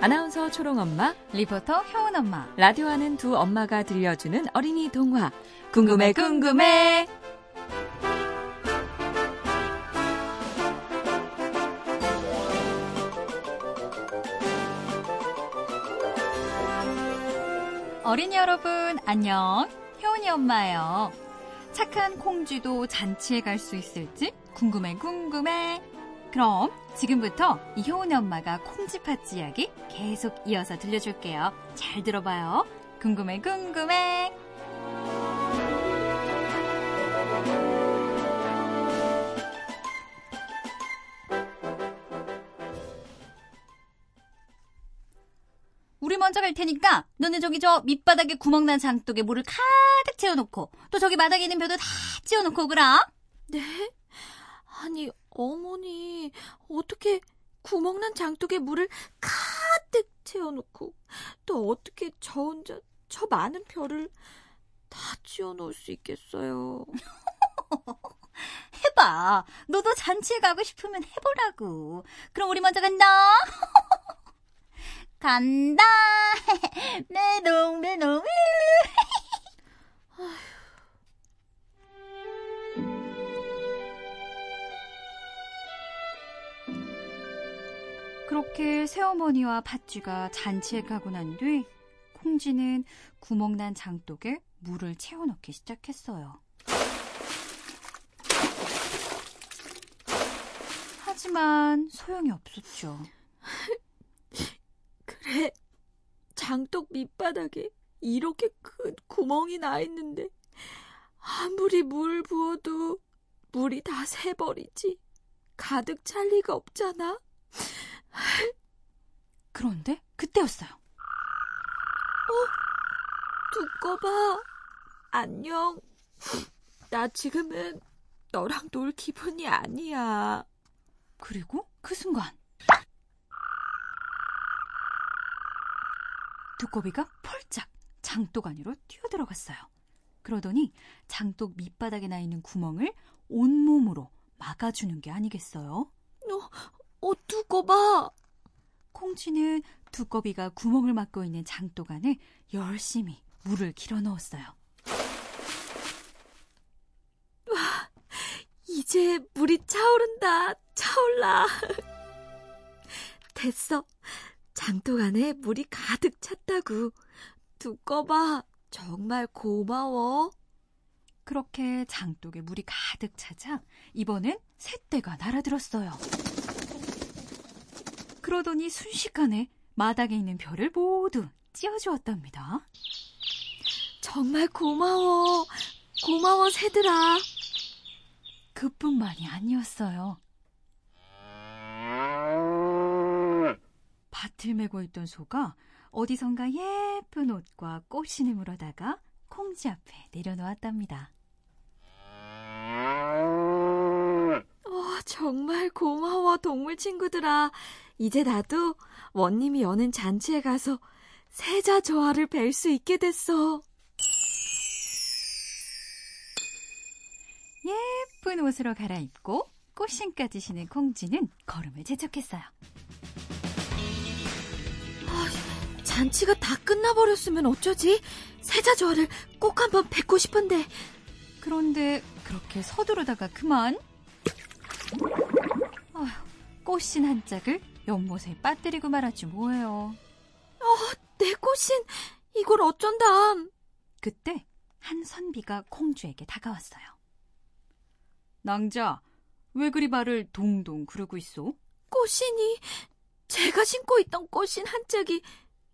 아나운서 초롱엄마, 리포터 효은엄마. 라디오 하는 두 엄마가 들려주는 어린이 동화. 궁금해, 궁금해. 어린이 여러분, 안녕. 효은이 엄마예요. 착한 콩쥐도 잔치에 갈 수 있을지 궁금해, 궁금해. 그럼 지금부터 이 효은이 엄마가 콩쥐 팥쥐 이야기 계속 이어서 들려줄게요. 잘 들어봐요. 궁금해, 궁금해. 우리 먼저 갈 테니까 너는 저기 저 밑바닥에 구멍난 장독에 물을 가득 채워놓고 또 저기 바닥에 있는 벼도 다 찌워놓고 오거라. 네? 아니, 어머니, 어떻게 구멍난 장독에 물을 가득 채워놓고 또 어떻게 저 혼자 저 많은 별을 다 찌워놓을 수 있겠어요? 해봐. 너도 잔치에 가고 싶으면 해보라고. 그럼 우리 먼저 간다. 간다. 메롱. 그렇게 새어머니와 팥쥐가 잔치에 가고 난 뒤 콩쥐는 구멍난 장독에 물을 채워넣기 시작했어요. 하지만 소용이 없었죠. 그래, 장독 밑바닥에 이렇게 큰 구멍이 나 있는데 아무리 물 부어도 물이 다 새버리지. 가득 찰 리가 없잖아. 그런데 그때였어요. 두꺼 봐. 안녕. 나 지금은 너랑 놀 기분이 아니야. 그리고 그 순간 두꺼비가 펄짝 장독 안으로 뛰어들어갔어요. 그러더니 장독 밑바닥에 나 있는 구멍을 온몸으로 막아주는 게 아니겠어요? 어, 두꺼봐. 콩쥐는 두꺼비가 구멍을 막고 있는 장독 안에 열심히 물을 길어 넣었어요. 이제 물이 차오른다. 차올라. 됐어. 장독 안에 물이 가득 찼다고. 두꺼봐. 정말 고마워. 그렇게 장독에 물이 가득 차자 이번엔 새떼가 날아들었어요. 그러더니 순식간에 마당에 있는 별을 모두 찌어주었답니다. 정말 고마워. 고마워, 새들아. 그뿐만이 아니었어요. 밭을 메고 있던 소가 어디선가 예쁜 옷과 꽃신을 물어다가 콩쥐 앞에 내려놓았답니다. 어, 정말 고마워, 동물 친구들아. 이제 나도 원님이 여는 잔치에 가서 세자 조화를 뵐 수 있게 됐어. 예쁜 옷으로 갈아입고 꽃신까지 신은 콩쥐는 걸음을 재촉했어요. 잔치가 다 끝나버렸으면 어쩌지? 세자 조화를 꼭 한번 뵙고 싶은데. 그런데 그렇게 서두르다가 그만 꽃신 한 짝을 연못에 빠뜨리고 말았지 뭐예요. 내 꽃인 이걸 어쩐담? 그때 한 선비가 콩쥐에게 다가왔어요. 낭자, 왜 그리 발을 동동 구르고 있어? 꽃신이 제가 신고 있던 꽃신 한 짝이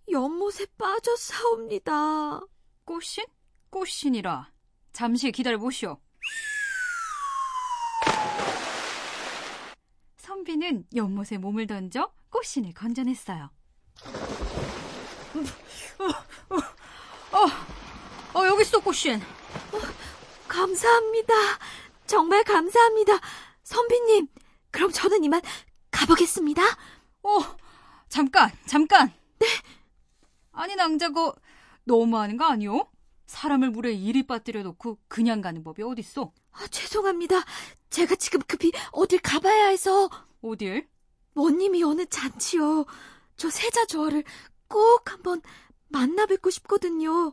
연못에 빠져사옵니다. 꽃신? 꽃신이라. 잠시 기다려 보시오. 선비는 연못에 몸을 던져 꽃신을 건져냈어요. 어, 어, 여기 있어, 꽃신. 감사합니다. 정말 감사합니다. 선비님, 그럼 저는 이만 가보겠습니다. 어, 잠깐, 잠깐. 네? 아니, 낭자고 너무하는 거 아니오? 사람을 물에 이리 빠뜨려 놓고 그냥 가는 법이 어딨어? 아, 죄송합니다. 제가 지금 급히 어딜 가봐야 해서 어딜? 원님이 여는 잔치요. 저 세자 조화를 꼭 한번 만나 뵙고 싶거든요.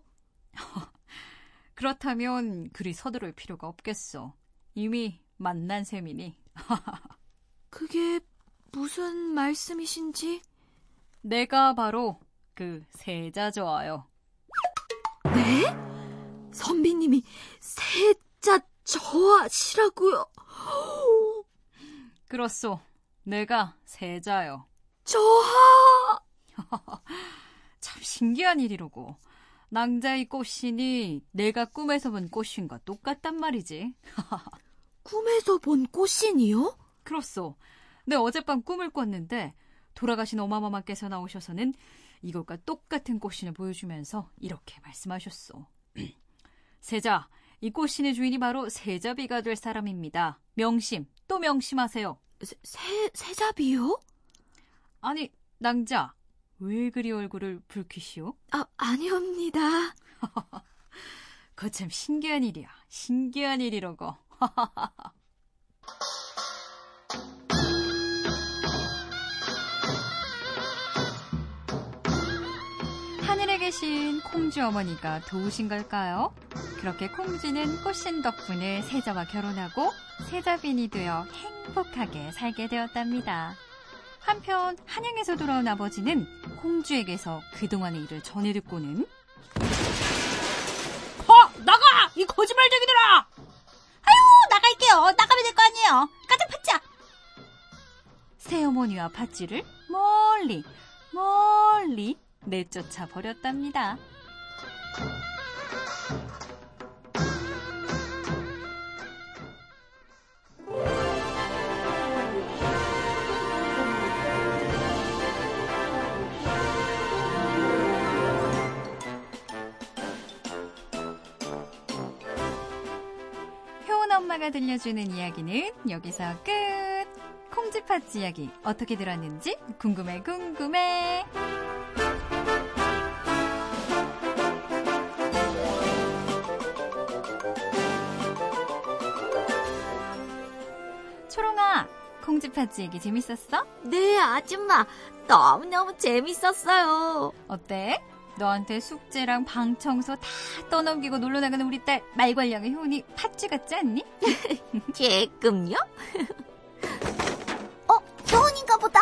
그렇다면 그리 서두를 필요가 없겠어. 이미 만난 셈이니. 그게 무슨 말씀이신지? 내가 바로 그 세자 좋아요. 네? 선비님이 세자 저하시라고요? 그렇소. 내가 세자요. 저하! 참 신기한 일이로고. 낭자의 꽃이니 내가 꿈에서 본 꽃신과 똑같단 말이지. 꿈에서 본 꽃신이요? 그렇소. 내 어젯밤 꿈을 꿨는데 돌아가신 어마마마께서 나오셔서는 이것과 똑같은 꽃신을 보여주면서 이렇게 말씀하셨소. 세자, 이 꽃신의 주인이 바로 세자비가 될 사람입니다. 명심, 또 명심하세요. 세, 세, 세자비요? 아니, 낭자, 왜 그리 얼굴을 붉히시오? 아, 아니옵니다. 그거 참 신기한 일이야. 신기한 일이라고. 계신 콩쥐 어머니가 도우신 걸까요? 그렇게 콩쥐는 꽃신 덕분에 세자와 결혼하고 세자빈이 되어 행복하게 살게 되었답니다. 한편 한양에서 돌아온 아버지는 콩쥐에게서 그동안의 일을 전해 듣고는 어, 나가! 이 거짓말쟁이들아! 아유, 나갈게요. 나가면 될 거 아니에요. 가자, 팥자! 새어머니와 팥쥐를 멀리 멀리 내쫓아 버렸답니다. 엄마가 들려주는 이야기는 여기서 끝. 콩쥐팥쥐 이야기 어떻게 들었는지 궁금해 궁금해. 콩쥐팥쥐 얘기 재밌었어? 네, 아줌마. 너무너무 재밌었어요. 어때? 너한테 숙제랑 방 청소 다 떠넘기고 놀러 나가는 우리 딸 말괄량의 효은이 팥쥐 같지 않니? 개끔요? 어, 효은인가 보다.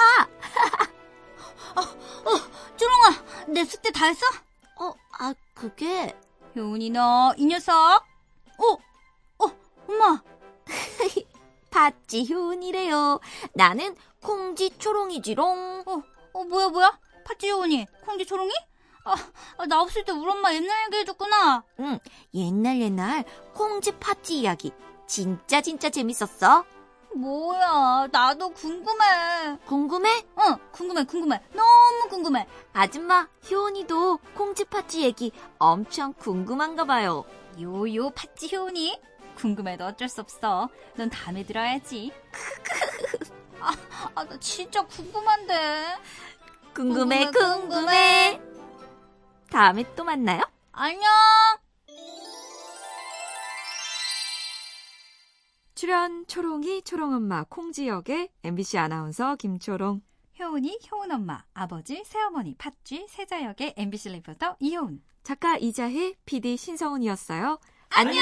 주롱아, 내 숙제 다 했어? 어, 아, 그게. 효은이 너, 이 녀석! 어, 어, 엄마! 팥쥐 효은이래요. 나는 콩쥐 초롱이지롱. 어, 어, 뭐야, 뭐야? 팥쥐 효은이, 콩쥐 초롱이? 아, 아, 나 없을 때 우리 엄마 옛날 얘기 해줬구나. 응, 옛날 옛날 콩쥐 팥쥐 이야기. 진짜 진짜 재밌었어. 뭐야, 나도 궁금해. 궁금해? 응, 궁금해, 궁금해. 너무 궁금해. 아줌마, 효은이도 콩쥐 팥쥐 얘기 엄청 궁금한가 봐요. 요요 팥쥐 효은이 궁금해도 어쩔 수 없어. 넌 다음에 들어야지. 아, 나 진짜 궁금한데. 궁금해, 궁금해, 궁금해. 다음에 또 만나요. 안녕! 출연 초롱이 초롱엄마 콩지 역의 MBC 아나운서 김초롱. 효은이 효은 엄마, 아버지 새어머니 팥쥐 세자 역의 MBC 리포터 이효은. 작가 이자혜, PD 신성훈이었어요. 안녕!